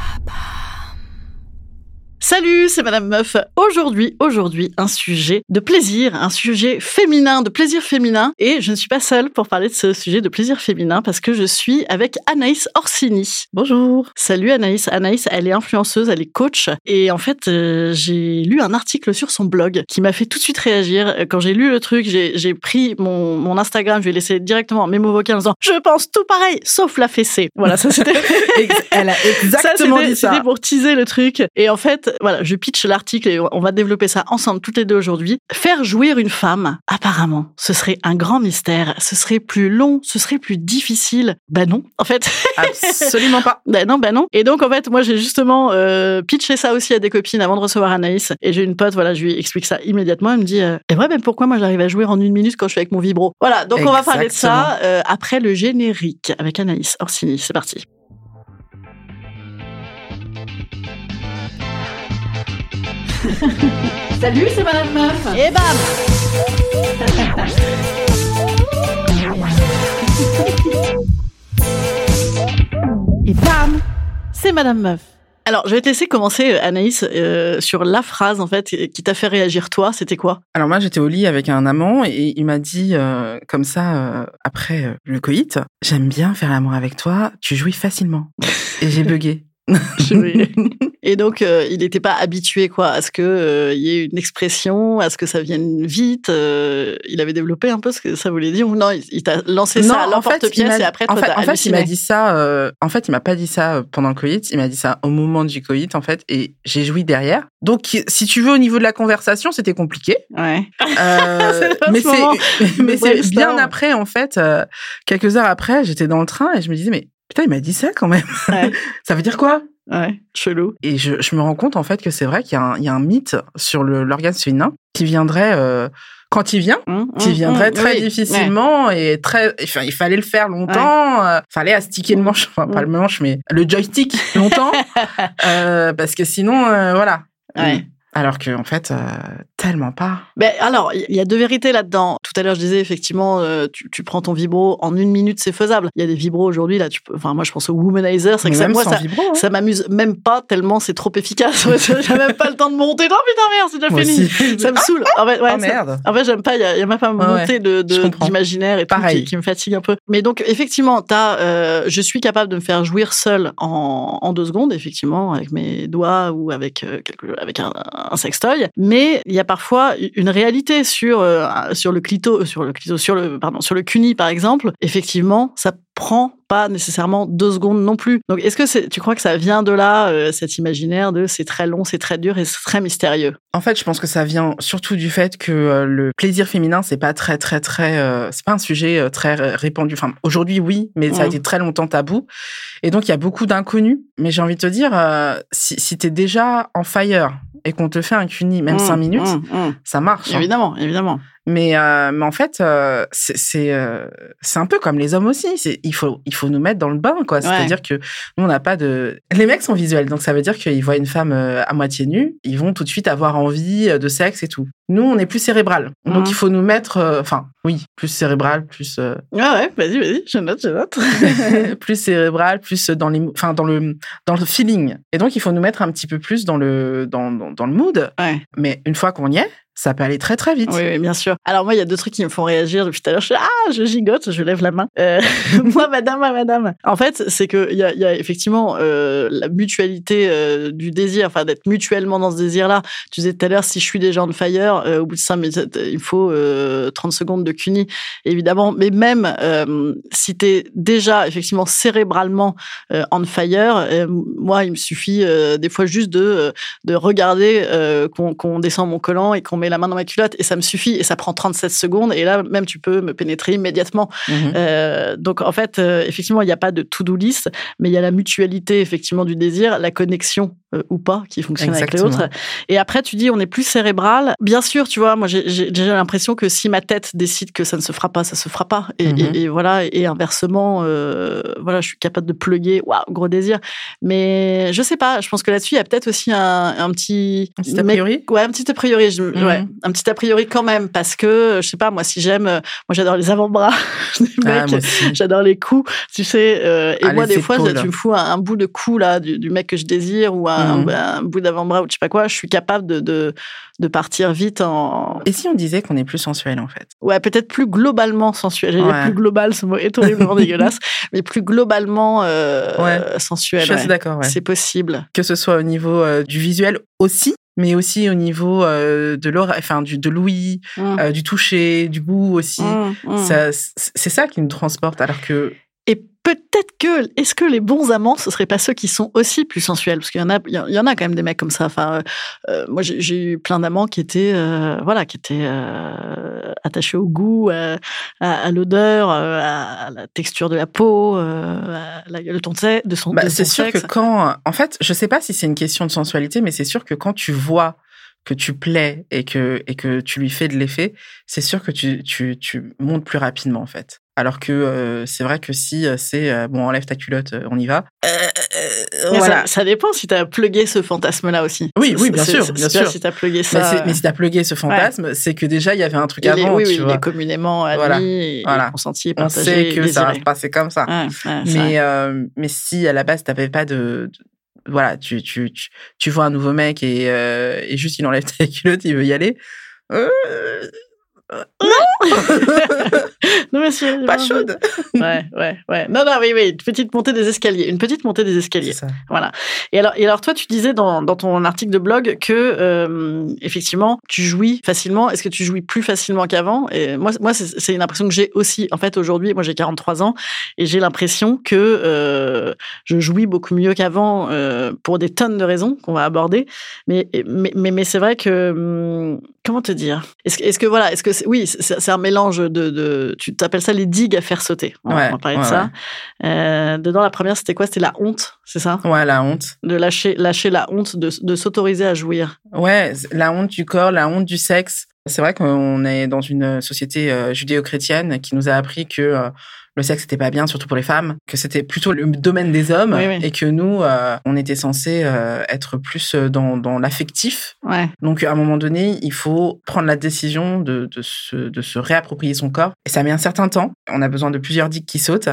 Papa. Salut, c'est Madame Meuf. Aujourd'hui, aujourd'hui, un sujet de plaisir, un sujet féminin, de plaisir féminin. Et je ne suis pas seule pour parler de ce sujet de plaisir féminin parce que je suis avec Anaïs Orsini. Bonjour. Salut Anaïs. Anaïs, elle est influenceuse, elle est coach. Et en fait, euh, j'ai lu un article sur son blog qui m'a fait tout de suite réagir. Quand j'ai lu le truc, j'ai pris mon, mon Instagram, je lui ai laissé directement un mémo vocal en disant « Je pense tout pareil, sauf la fessée ». Voilà, ça c'était... elle a exactement ça, dit ça. C'était pour teaser le truc. Et en fait, voilà, je pitch l'article et on va développer ça ensemble toutes les deux aujourd'hui. Faire jouir une femme, apparemment, ce serait un grand mystère. Ce serait plus long, ce serait plus difficile. Ben non, en fait. Absolument pas. Ben non, ben non. Et donc, en fait, moi, j'ai justement euh, pitché ça aussi à des copines avant de recevoir Anaïs. Et j'ai une pote, voilà, je lui explique ça immédiatement. Elle me dit, euh, et ouais, ben pourquoi moi j'arrive à jouer en une minute quand je suis avec mon vibro? Voilà, donc on va parler de ça euh, après le générique avec Anaïs Orsini. C'est parti. Salut, c'est Madame Meuf. Et bam Et bam C'est Madame Meuf. Alors, je vais te laisser commencer, Anaïs, euh, sur la phrase en fait qui t'a fait réagir toi. C'était quoi? Alors moi, j'étais au lit avec un amant et il m'a dit euh, comme ça euh, après le coït, j'aime bien faire l'amour avec toi, tu jouis facilement. et j'ai bugué. Et donc, euh, il n'était pas habitué quoi à ce que euh, il y ait une expression, à ce que ça vienne vite. Euh, il avait développé un peu ce que ça voulait dire ou non Il, t'a lancé ça à l'emporte-pièce et après, en fait, en fait, il m'a dit ça. en fait, il m'a pas dit ça pendant le coït. Il m'a dit ça au moment du coït, en fait, et j'ai joui derrière. Donc, si tu veux, au niveau de la conversation, c'était compliqué. Ouais. mais c'est, mais c'est bien après, en fait, quelques heures après, j'étais dans le train et je me disais, mais Putain, il m'a dit ça quand même. Ouais. ça veut dire quoi? Ouais, chelou. Et je, je, me rends compte en fait que c'est vrai qu'il y, y, a un mythe sur l'orgasme féminin qui viendrait euh, quand il vient, mmh, qui viendrait mmh, très oui, difficilement ouais. et très. Enfin, il fallait le faire longtemps. Ouais. Euh, fallait astiquer le manche, enfin pas le manche, mais le joystick longtemps, euh, parce que sinon, euh, voilà. Ouais. Alors que en fait, euh, tellement pas. Ben alors, il y a deux vérités là-dedans. Tout à l'heure, je disais effectivement, euh, tu, tu, prends ton vibro en une minute, c'est faisable. Il y a des vibros aujourd'hui là. Tu peux, enfin, moi, je pense au womanizer, c'est que ça, moi, ça, vibro, hein. ça m'amuse même pas tellement c'est trop efficace. J'ai même pas le temps de monter. Non putain merde, c'est déjà moi fini. Aussi. Ça me saoule. En fait, ouais, oh, merde. Ça, en fait, j'aime pas. Il y, a, y a même pas ouais, montée de d'imaginaire et tout qui, qui, me fatigue un peu. Mais donc effectivement, t'as, euh, je suis capable de me faire jouir seul en, en deux secondes, effectivement, avec mes doigts ou avec euh, quelque, avec un, un sextoy mais il y a parfois une réalité sur euh, sur le clito sur le clito sur le pardon sur le cuni par exemple effectivement ça prend pas nécessairement deux secondes non plus. Donc, est-ce que tu crois que ça vient de là, euh, cet imaginaire de c'est très long, c'est très dur et c'est très mystérieux? En fait, je pense que ça vient surtout du fait que euh, le plaisir féminin, c'est pas très, très, très, euh, c'est pas un sujet euh, très répandu. Enfin, aujourd'hui, oui, mais ça a Mmh. été très longtemps tabou. Et donc, il y a beaucoup d'inconnus. Mais j'ai envie de te dire, euh, si, si t'es déjà en fire et qu'on te fait un cuni, même Mmh, cinq minutes, mmh, mmh. ça marche. hein. Évidemment, évidemment. Mais, euh, mais en fait, euh, c'est euh, c'est un peu comme les hommes aussi. Il faut il faut nous mettre dans le bain quoi. C'est-à-dire que nous on n'a pas de. Les mecs sont visuels, donc ça veut dire qu'ils voient une femme euh, à moitié nue, ils vont tout de suite avoir envie de sexe et tout. Nous on est plus cérébral, donc Mhm. il faut nous mettre. Enfin oui, plus cérébral, plus Ouais, ouais, vas-y, vas-y, je note, je note. plus cérébral, plus dans les, enfin dans le dans le feeling. Et donc il faut nous mettre un petit peu plus dans le dans dans, dans le mood. Ouais. Mais une fois qu'on y est, ça peut aller très très vite. Oui, bien sûr. Alors moi, il y a deux trucs qui me font réagir depuis tout à l'heure. Je ah, je gigote, je lève la main. Euh, moi, madame, madame. En fait, c'est que il y a, effectivement euh, la mutualité euh, du désir, enfin d'être mutuellement dans ce désir-là. Tu disais tout à l'heure, si je suis déjà en fire, au bout de cinq minutes, il faut 30 secondes de cuny, évidemment. Mais même si tu es déjà effectivement cérébralement on fire, moi, il me suffit des fois juste de de regarder qu'on descend mon collant et qu'on met la main dans ma culotte et ça me suffit et ça prend 37 secondes et là même tu peux me pénétrer immédiatement. Mmh euh, donc en fait, euh, effectivement, il n'y a pas de to-do list, mais il y a la mutualité effectivement du désir, la connexion euh, ou pas qui fonctionne avec l'autre. Et après, tu dis on est plus cérébral. Bien sûr, tu vois, moi j'ai l'impression que si ma tête décide que ça ne se fera pas, ça se fera pas. Et, mmh voilà. Et inversement, voilà, je suis capable de pluguer. Waouh, gros désir. Mais je sais pas. Je pense que là-dessus, il y a peut-être aussi un, un petit, un petit a priori. ouais, un petit a priori. Je, ouais, un petit a priori quand même parce que je sais pas moi si j'aime moi j'adore les avant-bras ah, j'adore les coups tu sais euh, et moi des fois tu me fous un, bout de cou là du, mec que je désire ou un, mmh. un bout d'avant-bras ou je sais pas quoi je suis capable de, de, de partir vite en et si on disait qu'on est plus sensuel en fait? Ouais peut-être plus globalement sensuel ouais. plus global ce mot est horriblement dégueulasse mais plus globalement euh, sensuel je suis d'accord c'est possible que ce soit au niveau euh, du visuel aussi mais aussi au niveau euh, de l'oreille, enfin du de l'ouïe, mmh. euh, du toucher, du goût aussi. Mmh, mmh. c'est ça qui nous transporte. Alors que peut-être que est-ce que les bons amants ce seraient pas ceux qui sont aussi plus sensuels? Parce qu'il y en a il y en a quand même des mecs comme ça. Enfin euh, euh, moi j'ai eu plein d'amants qui étaient euh, voilà qui étaient attachés au goût à, l'odeur à la texture de la peau à la, le ton de son bah, c'est sûr que quand en fait je sais pas si c'est une question de sensualité mais c'est sûr que quand tu vois que tu plais et que et que tu lui fais de l'effet, c'est sûr que tu, tu, tu montes plus rapidement en fait. Alors que euh, c'est vrai que si euh, c'est euh, bon, enlève ta culotte, on y va. voilà. Ça, dépend si tu as plugué ce fantasme-là aussi. Oui, oui, bien sûr, bien sûr. Si tu as plugué ça. Mais, si tu as plugué ce fantasme, c'est que déjà il y avait un truc avant. oui, oui, tu il est communément admis, voilà. voilà. consenti, partagé. On sait que ça va se passer comme ça. mais mais si à la base tu n'avais pas de, voilà, tu, tu, vois un nouveau mec et, et juste il enlève ta culotte, il veut y aller. Euh, non Non, monsieur. Pas chaude. ouais, ouais, ouais. Non, non, oui, oui. Une petite montée des escaliers. Une petite montée des escaliers. Ça. Voilà. Et alors, et alors, toi, tu disais dans, dans ton article de blog que, euh, effectivement, tu jouis facilement. Est-ce que tu jouis plus facilement qu'avant? Et moi, moi c'est une impression que j'ai aussi. En fait, aujourd'hui, moi, j'ai 43 ans et j'ai l'impression que euh, je jouis beaucoup mieux qu'avant euh, pour des tonnes de raisons qu'on va aborder. Mais, mais, mais, mais c'est vrai que, hum, comment te dire? Est-ce est que, voilà, est-ce que oui, c'est un mélange de, de tu t'appelles ça les digues à faire sauter. On, va parler de ça. Euh, dedans, la première, c'était quoi? C'était la honte, c'est ça? Ouais, la honte. De lâcher, lâcher la honte, de, de s'autoriser à jouir. Ouais, la honte du corps, la honte du sexe. C'est vrai qu'on est dans une société euh, judéo-chrétienne qui nous a appris que euh, le sexe c'était pas bien, surtout pour les femmes, que c'était plutôt le domaine des hommes et que nous, euh, on était censé euh, être plus euh, dans, dans l'affectif. Ouais. Donc à un moment donné, il faut prendre la décision de, de, se, de se réapproprier son corps. Et ça met un certain temps. On a besoin de plusieurs digues qui sautent.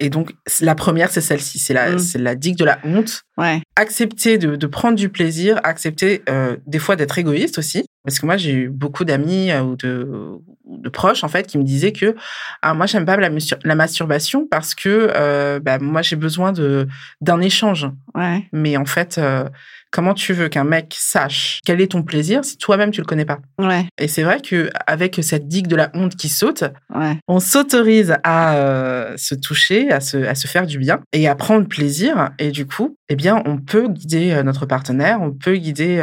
et donc la première, c'est celle-ci, c'est la, mm. c'est la digue de la honte. Ouais. Accepter de, de prendre du plaisir, accepter des fois d'être égoïste aussi. Parce que moi, j'ai eu beaucoup d'amis ou de, de proches en fait qui me disaient que ah moi j'aime pas la, la, masturbation parce que euh, bah, moi j'ai besoin de d'un échange ouais. mais en fait euh, comment tu veux qu'un mec sache quel est ton plaisir si toi-même tu le connais pas? Ouais. et c'est vrai que avec cette digue de la honte qui saute ouais. on s'autorise à euh, se toucher à se à se faire du bien et à prendre plaisir et du coup eh bien on peut guider notre partenaire on peut guider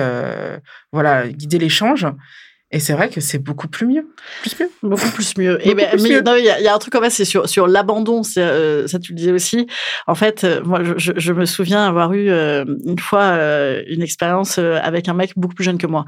voilà guider l'échange et c'est vrai que c'est beaucoup plus mieux. Plus mieux. Beaucoup plus mieux. et ben, mais il y, a un truc comme ça, c'est sur, sur l'abandon, euh, ça tu le disais aussi. En fait, euh, moi, je, je, me souviens avoir eu euh, une fois une expérience avec un mec beaucoup plus jeune que moi.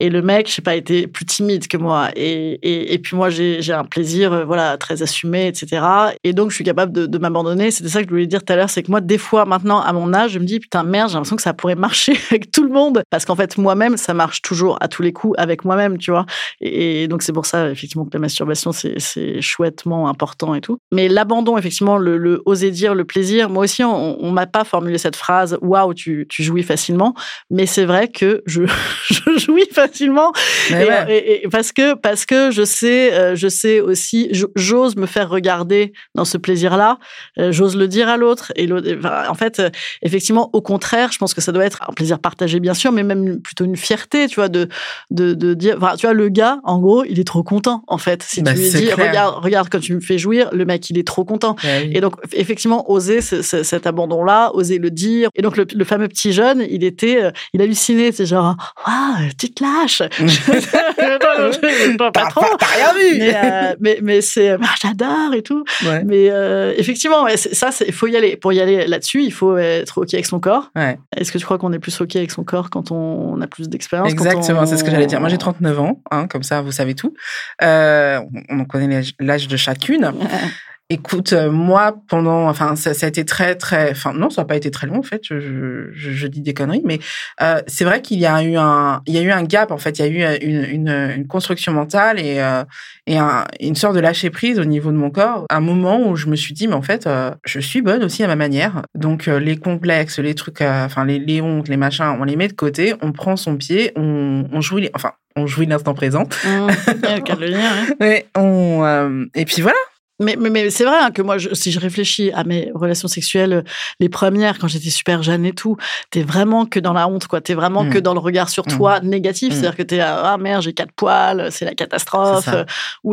Et le mec, je sais pas, était plus timide que moi. Et, et, et puis moi, j'ai un plaisir, voilà, très assumé, etc. Et donc, je suis capable de, de m'abandonner. C'était ça que je voulais dire tout à l'heure, c'est que moi, des fois, maintenant, à mon âge, je me dis, putain, merde, j'ai l'impression que ça pourrait marcher avec tout le monde. Parce qu'en fait, moi-même, ça marche toujours à tous les coups avec moi-même même, tu vois. Et, donc, c'est pour ça, effectivement, que la masturbation, c'est chouettement important et tout. Mais l'abandon, effectivement, le, oser dire, le plaisir, moi aussi, on, on m'a pas formulé cette phrase, waouh, tu, tu jouis facilement. Mais c'est vrai que je, je jouis facilement. Et, parce que, parce que je sais, euh, je sais aussi, j'ose me faire regarder dans ce plaisir-là, euh, j'ose le dire à l'autre. Et en fait, euh, effectivement, au contraire, je pense que ça doit être un plaisir partagé, bien sûr, mais même plutôt une fierté, tu vois, de, de, de dire, enfin, tu vois, le gars, en gros, il est trop content, en fait. Si bah, tu lui dis, regarde, regarde, quand tu me fais jouir, le mec, il est trop content. Bah et donc, effectivement, oser cet abandon-là, oser le dire. Et donc, le, fameux petit jeune, il était, euh, il hallucinait, c'est genre, ah, tu te lâches. pas, pas trop. T'as rien vu. Mais, euh, mais, mais c'est, ah, j'adore et tout. Mais euh, effectivement, ouais, ça, il faut y aller. Pour y aller là-dessus, il faut être OK avec son corps. Est-ce que tu crois qu'on est plus OK avec son corps quand on a plus d'expérience Exactement, c'est ce que j'allais dire. Moi, j'ai 39 ans, hein, comme ça, vous savez tout. Euh, on connaît l'âge de chacune. Écoute, euh, moi, pendant, enfin, ça, ça, a été très, très, enfin, non, ça n'a pas été très long en fait. Je, je, je dis des conneries, mais euh, c'est vrai qu'il y a eu un, il y a eu un gap en fait. Il y a eu une, une, une construction mentale et euh, et un, une sorte de lâcher prise au niveau de mon corps. Un moment où je me suis dit, mais en fait, euh, je suis bonne aussi à ma manière. Donc les complexes, les trucs, enfin les, les hontes, les machins, on les met de côté. On prend son pied, on, on joue, les, enfin, on jouit l'instant présent. Mmh, ouais, on, et puis voilà. Mais, mais, mais c'est vrai hein, que moi, si je réfléchis à mes relations sexuelles, les premières, quand j'étais super jeune et tout, t'es vraiment que dans la honte, quoi. T'es vraiment que mmh. dans le regard sur toi mmh. négatif. Mmh. C'est-à-dire que t'es, ah merde, j'ai quatre poils, c'est la catastrophe.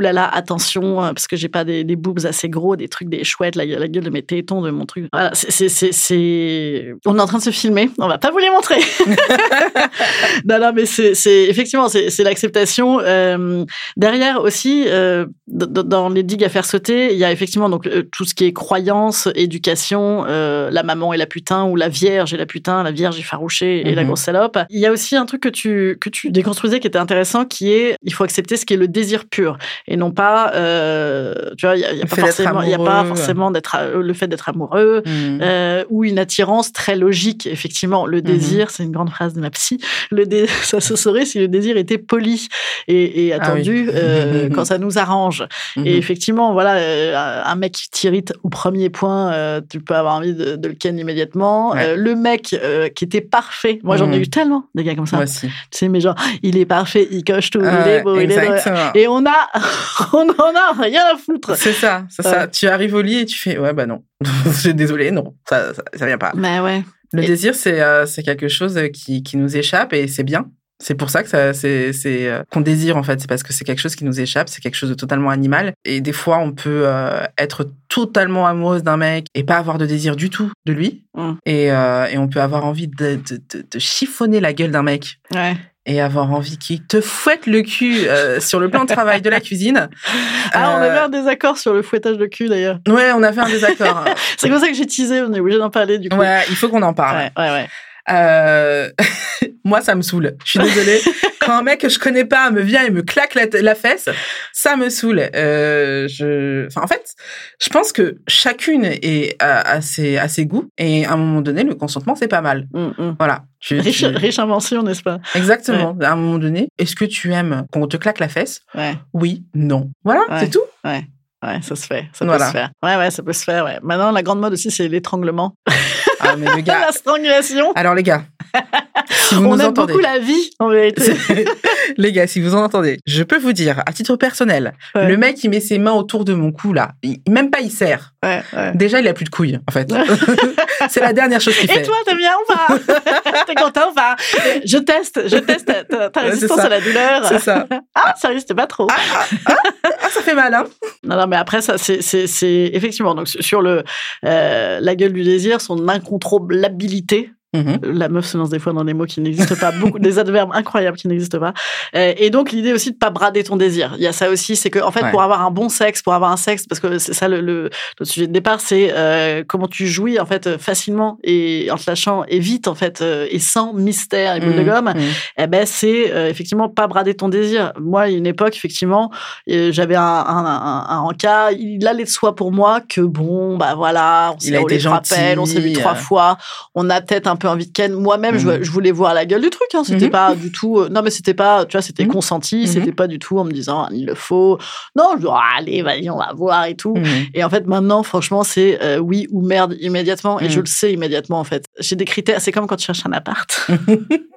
Là là, attention, euh, parce que j'ai pas des, des boobs assez gros, des trucs, des chouettes, la, la gueule de mes tétons, de mon truc. Voilà, c'est, c'est, c'est, on est en train de se filmer. On va pas vous les montrer. non, non, mais c'est, c'est effectivement, c'est, c'est l'acceptation. Euh, derrière aussi, euh, dans les digues à faire sauter, il y a effectivement donc euh, tout ce qui est croyance, éducation, euh, la maman et la putain ou la vierge et la putain, la vierge effarouchée et la mhm. grosse salope. Il y a aussi un truc que tu que tu déconstruisais qui était intéressant, qui est il faut accepter ce qui est le désir pur et non pas euh, tu vois il y a, pas forcément il y a pas forcément d'être le fait d'être amoureux mhm. ou une attirance très logique effectivement le mhm. désir c'est une grande phrase de ma psy le ça se saurait si le désir était poli et, ah attendu quand ça nous arrange et effectivement voilà un mec qui t'irrite au premier point, euh, tu peux avoir envie de, le ken immédiatement. Euh, le mec qui était parfait, moi j'en ai mhm. eu tellement des gars comme ça. Tu sais, mais genre, il est parfait, il coche tout, il est beau, il est Et on a, on en a rien à foutre. C'est ça, c'est ça. Tu arrives au lit et tu fais, ouais, bah non. Désolé, non, ça, ça, vient pas. Mais ouais. Le désir, c'est c'est quelque chose qui, qui nous échappe et c'est bien. C'est pour ça que ça, c'est, c'est euh, qu'on désire en fait. C'est parce que c'est quelque chose qui nous échappe. C'est quelque chose de totalement animal. Et des fois, on peut euh, être totalement amoureuse d'un mec et pas avoir de désir du tout de lui. Mmh. Et, euh, et on peut avoir envie de, de, de, chiffonner la gueule d'un mec. Ouais et avoir envie qu'il te fouette le cul sur le plan de travail de la cuisine. Ah, on avait un désaccord sur le fouettage de cul d'ailleurs. Ouais, on a fait un désaccord. c'est comme ça que j'ai teasé, on est obligé d'en parler du coup. Ouais, il faut qu'on en parle. Ouais, ouais, ouais. Euh, moi, ça me saoule. Je suis désolée. Quand un mec que je connais pas me vient et me claque la, fesse, ça me saoule. Euh, je... enfin, en fait, je pense que chacune est à, ses, à ses goûts et à un moment donné, le consentement, c'est pas mal. Mm, mm. Voilà. riche, invention, n'est-ce pas? Exactement. À un moment donné, est-ce que tu aimes qu'on te claque la fesse? Ouais. Oui, non. Voilà, c'est tout. Ouais. Ouais, ça se fait. Ça peut se faire. Ouais, ouais, ça peut se faire. Ouais. Maintenant, la grande mode aussi, c'est l'étranglement. Ah, mais le gars. la strangulation. Alors, les gars. Si vous On aime beaucoup la vie, en vérité. les gars, si vous en entendez, je peux vous dire, à titre personnel, le mec, il met ses mains autour de mon cou, là. même pas, il serre. Ouais, Déjà, il a plus de couilles, en fait. c'est la dernière chose qu'il fait. Et toi, t'aimes bien ou pas? T'es content ou pas? Je teste, je teste ta, résistance à la douleur. C'est ça. Ah, ça résiste pas trop. Ah, ah, ah, ça fait mal, hein Non, non, mais après, ça, c'est, c'est, effectivement, donc sur le, euh, la gueule du désir, son incontrôlabilité, Mhm. La meuf se lance des fois dans des mots qui n'existent pas, beaucoup des adverbes incroyables qui n'existent pas. Euh, et donc l'idée aussi de pas brader ton désir. Il y a ça aussi, c'est que en fait pour avoir un bon sexe, pour avoir un sexe, parce que c'est ça le, le, sujet de départ, c'est euh, comment tu jouis en fait facilement et en te lâchant et vite en fait euh, et sans mystère et boule de mhm. gomme. Mhm. Eh ben c'est effectivement pas brader ton désir. Moi, à une époque effectivement, j'avais un, un, un, cas, il allait de soi pour moi que bon bah voilà, s'est on s'est vu trois fois, on a peut-être un peu peu envie de ken. Moi-même, je, je, voulais voir la gueule du truc. Hein. C'était pas du tout. non, mais c'était pas. Tu vois, c'était consenti. C'était pas du tout en me disant il le faut. Non, je dis oh, allez, vas-y, on va voir et tout. Et en fait, maintenant, franchement, c'est oui ou merde immédiatement. Et je le sais immédiatement en fait. J'ai des critères. C'est comme quand tu cherches un appart.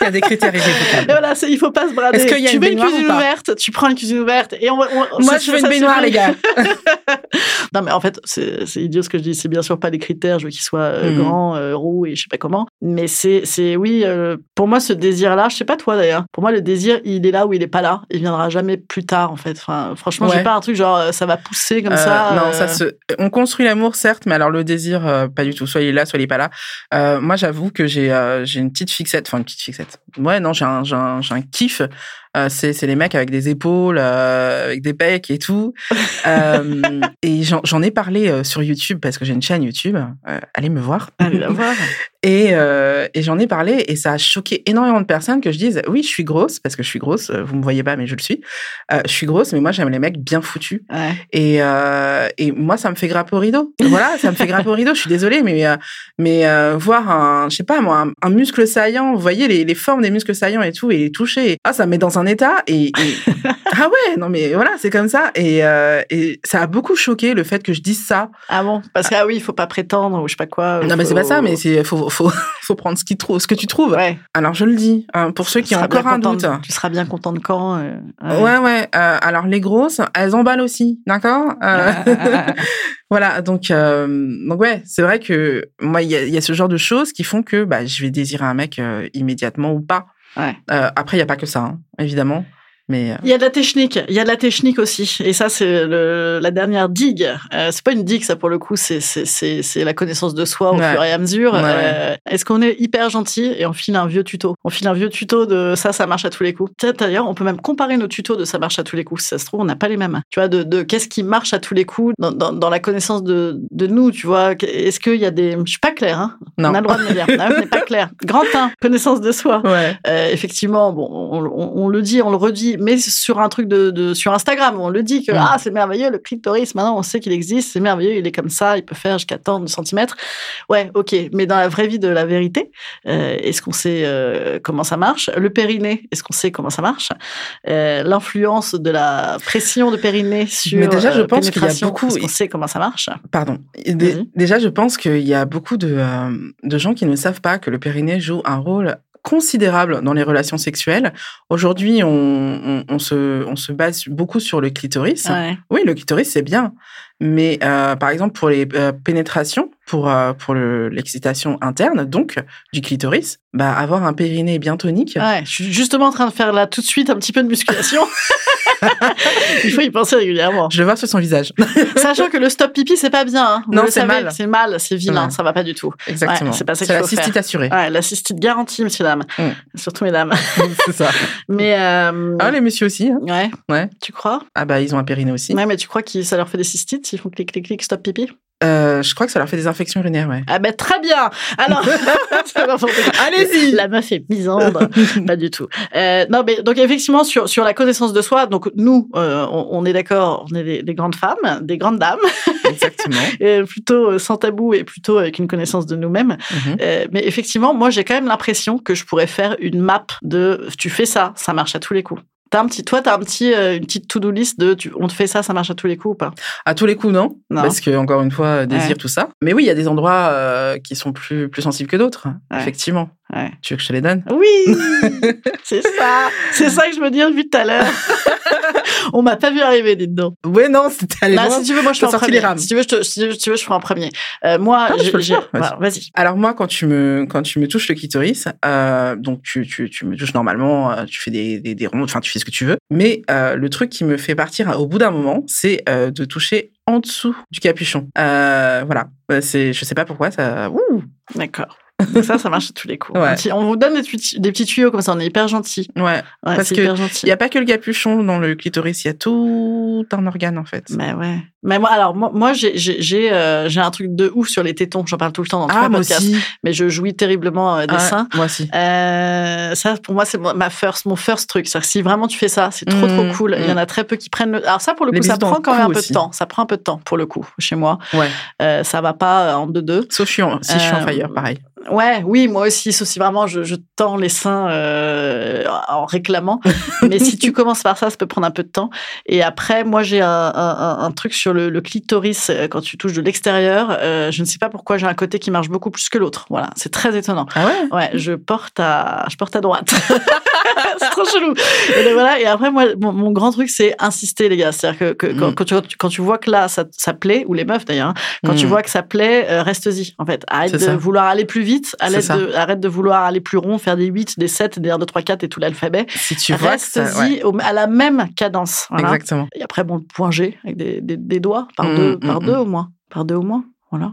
Il y a des critères irrévocables. voilà, il faut pas se brader. Est-ce qu'il y a tu une veux une cuisine ouverte, tu prends une cuisine ouverte et on, Moi, je veux une baignoire, les gars. non, mais en fait, c'est idiot ce que je dis. C'est bien sûr pas les critères. Je veux qu'il soit euh, mhm. grand, euh, roux et je sais pas comment. Mais c'est, c'est oui. Euh, pour moi, ce désir-là, je sais pas toi d'ailleurs. Pour moi, le désir, il est là ou il est pas là. Il viendra jamais plus tard, en fait. Enfin, franchement, j'ai pas un truc genre ça va pousser comme ça. Non, ça se. On construit l'amour, certes, mais alors le désir, pas du tout. Soit il est là, soit il est pas là. moi, j'avoue que j'ai j'ai une petite fixette une petite fixette. Ouais, non, j'ai un, j'ai un, j'ai un kiff euh, c'est, c'est les mecs avec des épaules, euh, avec des pecs et tout. euh, et j'en, j'en ai parlé sur YouTube parce que j'ai une chaîne YouTube. Allez me voir. Allez la voir. et, et j'en ai parlé et ça a choqué énormément de personnes que je dise oui, je suis grosse parce que je suis grosse. Vous me voyez pas, mais je le suis. je suis grosse, mais moi j'aime les mecs bien foutus. Ouais. Et, et moi ça me fait grapper au rideau. Voilà, ça me fait grapper au rideau. Je suis désolée, mais mais voir un, je sais pas moi, un, muscle saillant. Vous voyez les, les formes des muscles saillants et tout et les toucher. Ah, ça me met dans un état et, ah ouais non mais voilà c'est comme ça et, euh, et ça a beaucoup choqué le fait que je dise ça ah bon? Parce que ah oui il faut pas prétendre ou je sais pas quoi non mais c'est pas ça mais c'est faut, faut faut prendre ce qui trouve ce que tu trouves ouais. alors je le dis hein, pour ceux qui ont encore un doute tu seras bien content de quand euh, ouais ouais, euh, alors les grosses elles emballent aussi d'accord voilà donc donc ouais c'est vrai que moi il y a, y a, ce genre de choses qui font que bah je vais désirer un mec immédiatement ou pas Ouais. Euh, après, il n'y a pas que ça, hein, évidemment. Mais euh, il y a de la technique, il y a de la technique aussi, et ça c'est la dernière digue. Euh, c'est pas une digue ça pour le coup, c'est c'est la connaissance de soi au fur et à mesure. Euh, est-ce qu'on est hyper gentil et on file un vieux tuto? On file un vieux tuto de ça, ça marche à tous les coups. D'ailleurs, on peut même comparer nos tutos de ça marche à tous les coups. Si ça se trouve, on n'a pas les mêmes. Tu vois, de, de qu'est-ce qui marche à tous les coups dans, dans, dans la connaissance de, de nous. Tu vois, est-ce qu'il y a des, je suis pas claire. Hein non. On a le droit de me dire, non, n'est pas clair. Grand 1, connaissance de soi. Ouais. Euh, effectivement, bon, on, on, on le dit, on le redit mais sur un truc de, de sur Instagram, on le dit que ah c'est merveilleux le clitoris. Maintenant on sait qu'il existe, c'est merveilleux, il est comme ça, il peut faire jusqu'à tant de centimètres. Ouais, ok. Mais dans la vraie vie de la vérité, euh, est-ce qu'on sait euh, comment ça marche? Le périnée, est-ce qu'on sait comment ça marche? Euh, L'influence de la pression de périnée sur. Mais déjà, je pense qu'il y a beaucoup. Est-ce qu'on sait comment ça marche? Pardon. Déjà, je pense qu'il y a beaucoup de de gens qui ne savent pas que le périnée joue un rôle considérable dans les relations sexuelles. Aujourd'hui, on, on, se, on se base beaucoup sur le clitoris. Oui, le clitoris, c'est bien. Mais euh, par exemple, pour les euh, pénétrations, pour, euh, pour l'excitation interne, donc du clitoris, bah, avoir un périnée bien tonique. Ouais, je suis justement en train de faire là tout de suite un petit peu de musculation. Il faut y penser régulièrement. Je le vois sur son visage. Sachant que le stop pipi, c'est pas bien. Hein. non, c'est mal. C'est mal, c'est vilain, ça va pas du tout. Exactement. c'est pas ça qu'il faut la cystite assurée. Ouais, la cystite garantie, monsieur dames. Mm. Surtout mesdames. c'est ça. Mais euh... ah, les messieurs aussi. Hein. Ouais. Ouais. Tu crois? Ah bah ils ont un périnée aussi. Ouais, mais tu crois que ça leur fait des cystites? S'ils font clic clic clic stop pipi euh, je crois que ça leur fait des infections urinaires, ouais. Ah ben très bien. Alors, allez-y. La meuf est misandre, pas du tout. Euh, non, mais donc effectivement sur sur la connaissance de soi, donc nous, euh, on, on, est d'accord, on est des, des, grandes femmes, des grandes dames, exactement, et plutôt sans tabou et plutôt avec une connaissance de nous-mêmes. Mhm. mais effectivement, moi j'ai quand même l'impression que je pourrais faire une map de tu fais ça, ça marche à tous les coups. T'as un petit, toi, t'as un petit, euh, une petite to-do list de, tu, on te fait ça, ça marche à tous les coups ou pas? À tous les coups, non, parce que encore une fois, désir tout ça. Mais oui, il y a des endroits euh, qui sont plus plus sensibles que d'autres, effectivement. Ouais. Tu veux que je te les donne? Oui, c'est ça, c'est ça que je me dis depuis tout à l'heure. on m'a pas vu arriver, dites donc. Ouais, non, c'était allé bah, Si tu veux, moi je fais en premier. Si tu veux, je te, si tu veux, je ferai en premier. Euh, moi, ah, j'ai, vas-y. Alors moi, quand tu me, quand tu me touches le clitoris, euh, donc tu, tu, tu me touches normalement, euh, tu fais des, des, des rondes, enfin tu fais ce que tu veux. Mais euh, le truc qui me fait partir au bout d'un moment, c'est de toucher en dessous du capuchon. Voilà, c'est, je sais pas pourquoi ça. Ouh. D'accord. Donc ça, ça marche à tous les coups. On vous donne des petits, des petits tuyaux comme ça, on est hyper gentil. Ouais. ouais parce que il n'y a pas que le capuchon dans le clitoris, il y a tout un organe en fait. Mais ouais. Mais moi, alors moi, moi j'ai j'ai euh, j'ai un truc de ouf sur les tétons. J'en parle tout le temps dans ah, tous podcasts. Aussi. Mais je jouis terriblement euh, des seins. Moi aussi. Euh, ça, pour moi, c'est ma first, mon first truc. C'est si vraiment tu fais ça, c'est trop trop mmh, cool. Il y en mmh. a très peu qui prennent. Le... Alors ça, pour le coup, ça prend quand même un peu de temps. Ça prend un peu de temps pour le coup chez moi. Ouais. Euh, ça va pas en deux deux. Sauf si je suis en fire, pareil. Ouais, oui, moi aussi, sauf si vraiment je, je tends les seins euh, en réclamant. Mais si tu commences par ça, ça peut prendre un peu de temps. Et après, moi, j'ai un, un, un, truc sur le, le, clitoris euh, quand tu touches de l'extérieur. Euh, je ne sais pas pourquoi j'ai un côté qui marche beaucoup plus que l'autre. Voilà, c'est très étonnant. Ah ouais? Ouais, je porte à, je porte à droite. c'est trop chelou. Et, donc, voilà. et après, moi, mon, mon grand truc, c'est insister, les gars. C'est-à-dire que, que quand, mm. quand, tu, quand tu vois que là, ça, ça plaît, ou les meufs d'ailleurs, hein, quand tu mm. vois que ça plaît, euh, reste-y, en fait. Arrête de vouloir aller plus vite, arrête de, arrête de vouloir aller plus rond, faire des 8, des 7, des 1, 2, 3, 4 et tout l'alphabet. Si tu Reste-y ouais. à la même cadence. Voilà. Exactement. Et après, bon, le point G, avec des, des, des doigts, par, mmh, deux, mmh, par mmh. deux au moins. Par deux au moins. Voilà.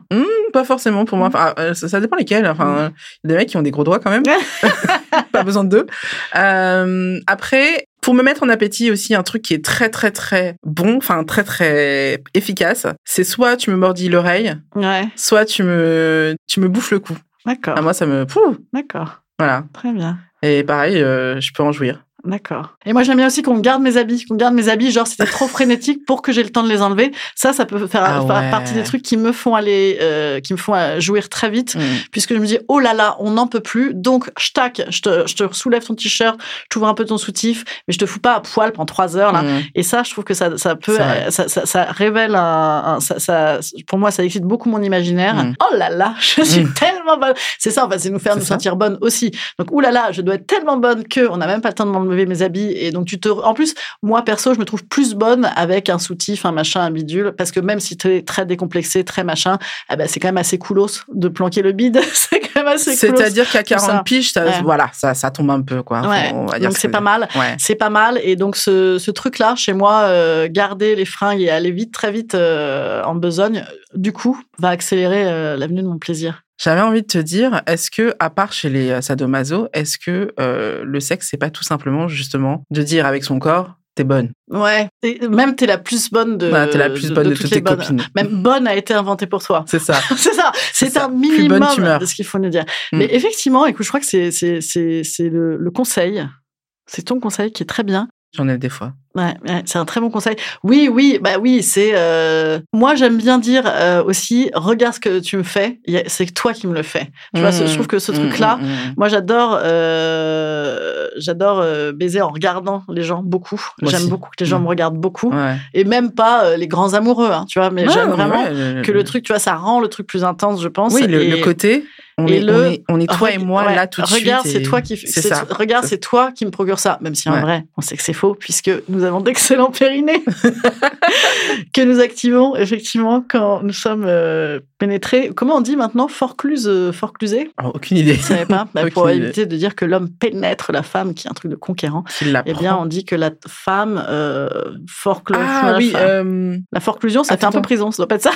Pas forcément pour moi. Enfin, euh, ça, ça, dépend lesquels. Enfin, il y a des mecs qui ont des gros doigts quand même. pas besoin de deux. Euh, après, pour me mettre en appétit aussi, un truc qui est très très très bon, enfin très très efficace, c'est soit tu me mordis l'oreille, ouais. soit tu me tu me bouffes le cou. D'accord. Ah, moi, ça me. D'accord. Voilà. Très bien. Et pareil, euh, je peux en jouir. D'accord. Et moi, j'aime bien aussi qu'on garde mes habits, qu'on garde mes habits, genre c'était trop frénétique pour que j'ai le temps de les enlever. Ça, ça peut faire, ah ouais. partie des trucs qui me font aller, euh, qui me font jouir très vite, mm. puisque je me dis oh là là, on n'en peut plus. Donc, je tac, je te, je te soulève ton t-shirt, je t'ouvre un peu ton soutif, mais je te fous pas à poil pendant trois heures là. Mm. Et ça, je trouve que ça, ça peut, ça, ça, ça, révèle un, un ça, ça, pour moi, ça excite beaucoup mon imaginaire. Mm. Oh là là, je suis tellement bonne. C'est ça, en fait, c'est nous faire nous ça. sentir bonne aussi. Donc, oh là là, je dois être tellement bonne que on n'a même pas le temps de mes habits et donc tu te en plus moi perso je me trouve plus bonne avec un soutif un machin un bidule parce que même si tu es très décomplexé très machin eh ben c'est quand même assez coolos de planquer le bide. C'est quand même assez c'est à dire qu'à 40 piges ça, ouais. voilà ça ça tombe un peu quoi. Ouais. on va dire donc c'est pas mal. Ouais. c'est pas mal. Et donc ce, ce truc là chez moi euh, garder les fringues et aller vite très vite euh, en besogne du coup va accélérer euh, l'avenue de mon plaisir j'avais envie de te dire, est-ce que, à part chez les sadomaso, est-ce que euh, le sexe, c'est pas tout simplement justement de dire avec son corps, t'es bonne? Ouais, et même t'es la plus bonne de. Bah, t'es la plus bonne de, de toutes, toutes tes bonnes. copines. Même bonne a été inventée pour toi. C'est ça. c'est ça. C'est un minimum de ce qu'il faut nous dire. Mm. Mais effectivement, écoute, je crois que c'est c'est c'est c'est le, le conseil. C'est ton conseil qui est très bien. J'en ai des fois. Ouais, ouais c'est un très bon conseil. Oui, oui, bah oui, c'est. Euh... Moi, j'aime bien dire euh, aussi, regarde ce que tu me fais. C'est toi qui me le fais. Tu mmh, vois, je trouve que ce truc-là, mmh, mmh. moi, j'adore, euh, j'adore baiser en regardant les gens beaucoup. J'aime beaucoup que les gens me regardent beaucoup, ouais. et même pas les grands amoureux, hein, tu vois. Mais j'aime vraiment que le truc, tu vois, ça rend le truc plus intense, je pense. Oui, le, et... le côté. On et est, le, on, est, on est toi et moi ouais, là tout de regarde, suite. c'est toi qui, c'est ça. Regarde, c'est toi qui me procure ça, même si en vrai, on sait que c'est faux puisque nous avons d'excellents périnées que nous activons effectivement quand nous sommes euh, pénétrés. Comment on dit maintenant Forcluse, euh, forclusé? Oh, Aucune idée. Je savais pas. Bah, pour idée. éviter de dire que l'homme pénètre la femme, qui est un truc de conquérant. Eh bien, on dit que la femme euh, forcluse. Ah oui. Euh... La forclusion, ça Attends, fait un peu prison. Ça doit pas être ça.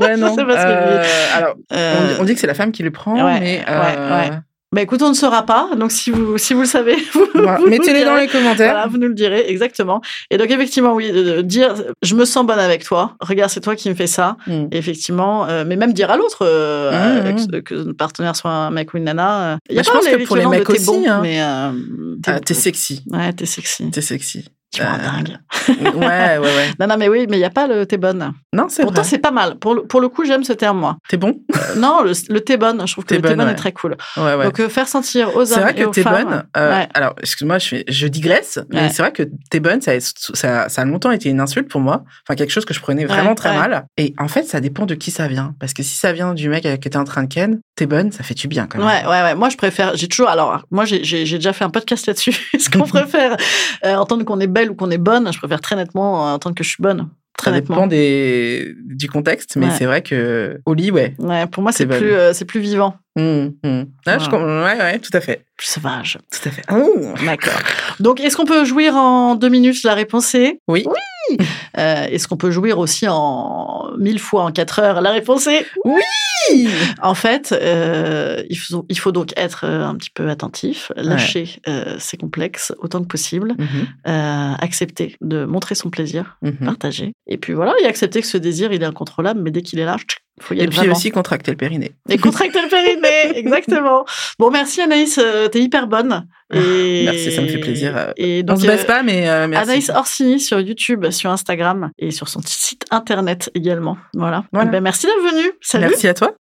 Ouais, non. je sais pas ce euh, alors, on, on, dit que c'est la femme qui le prend, ouais, mais. Ouais. Bah écoute, on ne saura pas. Donc si vous si vous le savez, vous, voilà. vous mettez-les dans les commentaires. Voilà, vous nous le direz exactement. Et donc effectivement, oui, de dire je me sens bonne avec toi. Regarde, c'est toi qui me fais ça. Mm. Et effectivement, euh, mais même dire à l'autre euh, mm, mm. que notre partenaire soit un mec ou une nana. Euh, bah, y a je pense que pour les mecs aussi, bon, hein. mais euh, t'es ah, sexy. Ouais, t'es sexy. T'es sexy. Tu vois, dingue. ouais, ouais, ouais. non, non, mais oui, mais il n'y a pas le t'es bonne. Non, c'est Pourtant, c'est pas mal. Pour le, pour le coup, j'aime ce terme, moi. T'es bon? Euh, Non, le, le t'es bonne. Je trouve que le t'es bonne ouais. est très cool. Ouais, ouais. Donc, euh, faire sentir aux hommes C'est vrai que t'es bonne. Euh. Alors, excuse-moi, je, je digresse, mais c'est vrai que t'es bonne, ça, ça, ça, a longtemps été une insulte pour moi. Enfin, quelque chose que je prenais vraiment très mal. Et en fait, ça dépend de qui ça vient. Parce que si ça vient du mec qui était en train de ken, t'es bonne, ça fait du bien quand même. Ouais, ouais, ouais. Moi, je préfère. J'ai toujours. Alors, moi, j'ai déjà fait un podcast là-dessus. Est-ce qu'on préfère euh, entendre qu'on est belle ou qu'on est bonne Je préfère très nettement entendre que je suis bonne. Très ça nettement. dépend des, du contexte, mais Ouais. c'est vrai que au lit, ouais. Ouais, pour moi, c'est plus, euh, c'est plus vivant, Mmh, mmh. Ah, Voilà. je com- ouais, ouais, tout à fait. plus sauvage. Tout à fait. Oh. D'accord. Donc, est-ce qu'on peut jouir en deux minutes La réponse est Oui. Euh, est-ce qu'on peut jouir aussi en mille fois en quatre heures? La réponse est Oui. En fait, euh, il, faut, il faut donc être euh, un petit peu attentif, lâcher euh, ses complexes autant que possible, Mhm, accepter de montrer son plaisir, mhm. partager, et puis voilà, et accepter que ce désir il est incontrôlable, mais dès qu'il est là, faut y Et puis vraiment. aussi contracter le périnée. Et contracter le périnée, exactement. Bon, merci Anaïs, euh, t'es hyper bonne. Et... Merci, ça me fait plaisir. Euh, Et On donc, se baisse euh, pas, mais euh, merci. Anaïs Orsini sur YouTube, sur Instagram et sur son site internet également. Voilà. Voilà. Eh ben, merci d'être venue. Salut. Merci à toi.